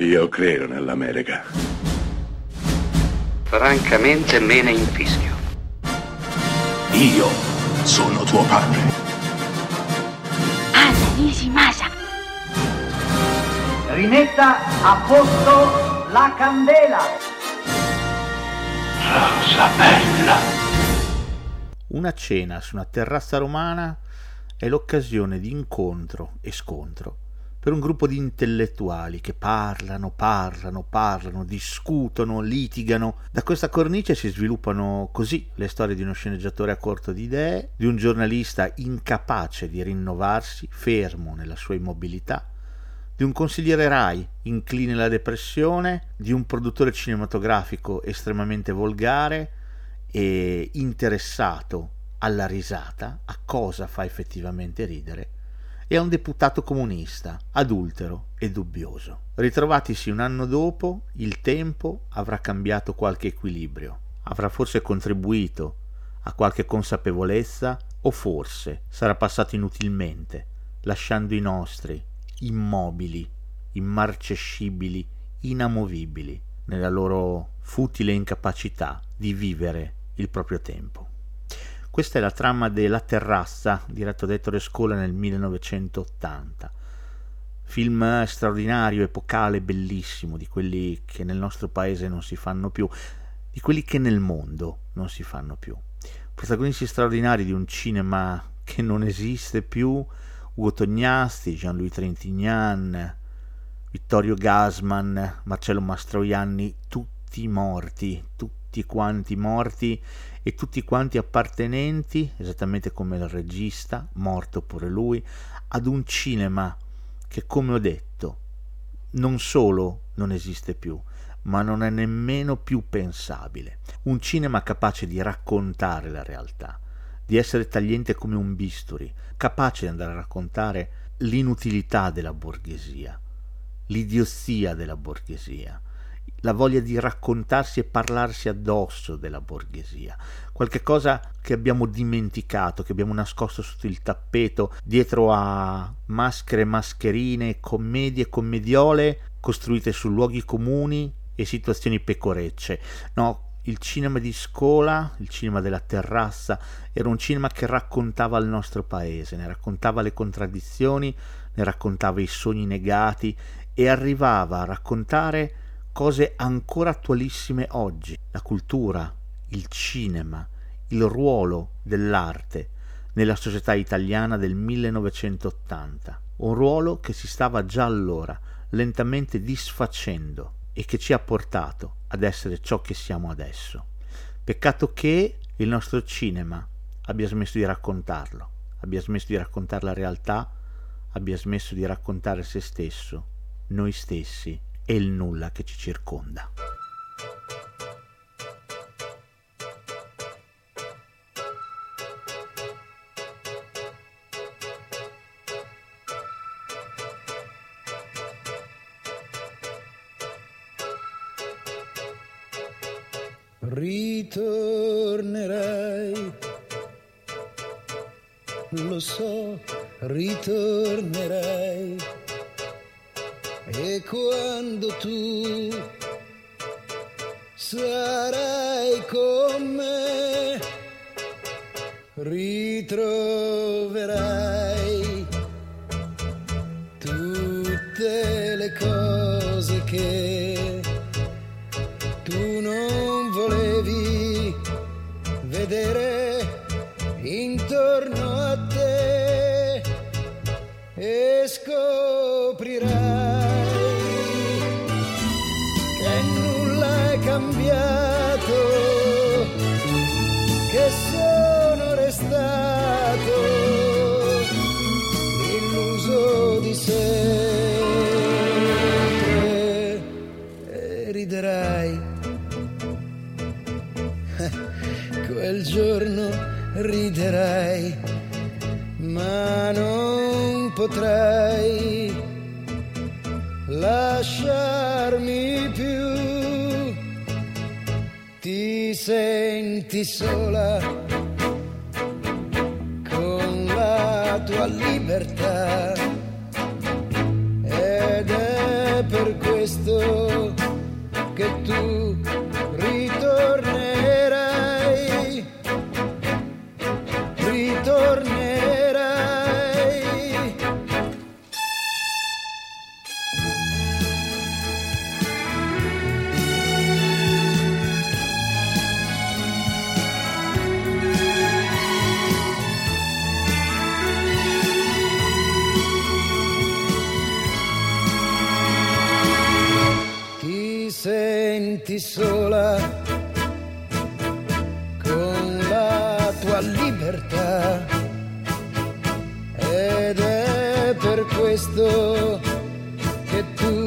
Io credo nell'America. Francamente me ne infischio. Io sono tuo padre. Anna Nishimasa. Rimetta a posto la candela. Rosa bella. Una cena su una terrazza romana è l'occasione di incontro e scontro per un gruppo di intellettuali che parlano, parlano, parlano, discutono, litigano. Da questa cornice si sviluppano così le storie di uno sceneggiatore a corto di idee, di un giornalista incapace di rinnovarsi, fermo nella sua immobilità, di un consigliere Rai incline alla depressione, di un produttore cinematografico estremamente volgare e interessato alla risata, a cosa fa effettivamente ridere, e a un deputato comunista, adultero e dubbioso. Ritrovatisi un anno dopo, il tempo avrà cambiato qualche equilibrio, avrà forse contribuito a qualche consapevolezza o forse sarà passato inutilmente, lasciando i nostri immobili, immarcescibili, inamovibili nella loro futile incapacità di vivere il proprio tempo. Questa è la trama della terrazza diretto da Ettore Scola nel 1980. Film straordinario, epocale, bellissimo, di quelli che nel nostro paese non si fanno più, di quelli che nel mondo non si fanno più. Protagonisti straordinari di un cinema che non esiste più, Ugo Tognasti, Jean-Louis Trintignant, Vittorio Gasman, Marcello Mastroianni, tutti morti, tutti quanti morti e tutti quanti appartenenti, esattamente come il regista, morto pure lui, ad un cinema che, come ho detto, non solo non esiste più, ma non è nemmeno più pensabile. Un cinema capace di raccontare la realtà, di essere tagliente come un bisturi, capace di andare a raccontare l'inutilità della borghesia, l'idiozia della borghesia, la voglia di raccontarsi e parlarsi addosso della borghesia, qualche cosa che abbiamo dimenticato, che abbiamo nascosto sotto il tappeto, dietro a maschere, mascherine, commedie, commediole costruite su luoghi comuni e situazioni pecorecce. No, il cinema di Scola, il cinema della terrazza, era un cinema che raccontava il nostro paese, ne raccontava le contraddizioni, ne raccontava i sogni negati e arrivava a raccontare cose ancora attualissime oggi, la cultura, il cinema, il ruolo dell'arte nella società italiana del 1980, un ruolo che si stava già allora lentamente disfacendo e che ci ha portato ad essere ciò che siamo adesso. Peccato che il nostro cinema abbia smesso di raccontarlo, abbia smesso di raccontare la realtà, abbia smesso di raccontare se stesso, noi stessi e il nulla che ci circonda. Ritornerai, lo so, ritornerai e quando tu sarai con me, ritroverai tutte le cose che riderai, quel giorno riderai, ma non potrai lasciarmi più. Ti senti sola con la tua libertà senti sola con la tua libertà. Ed è per questo che tu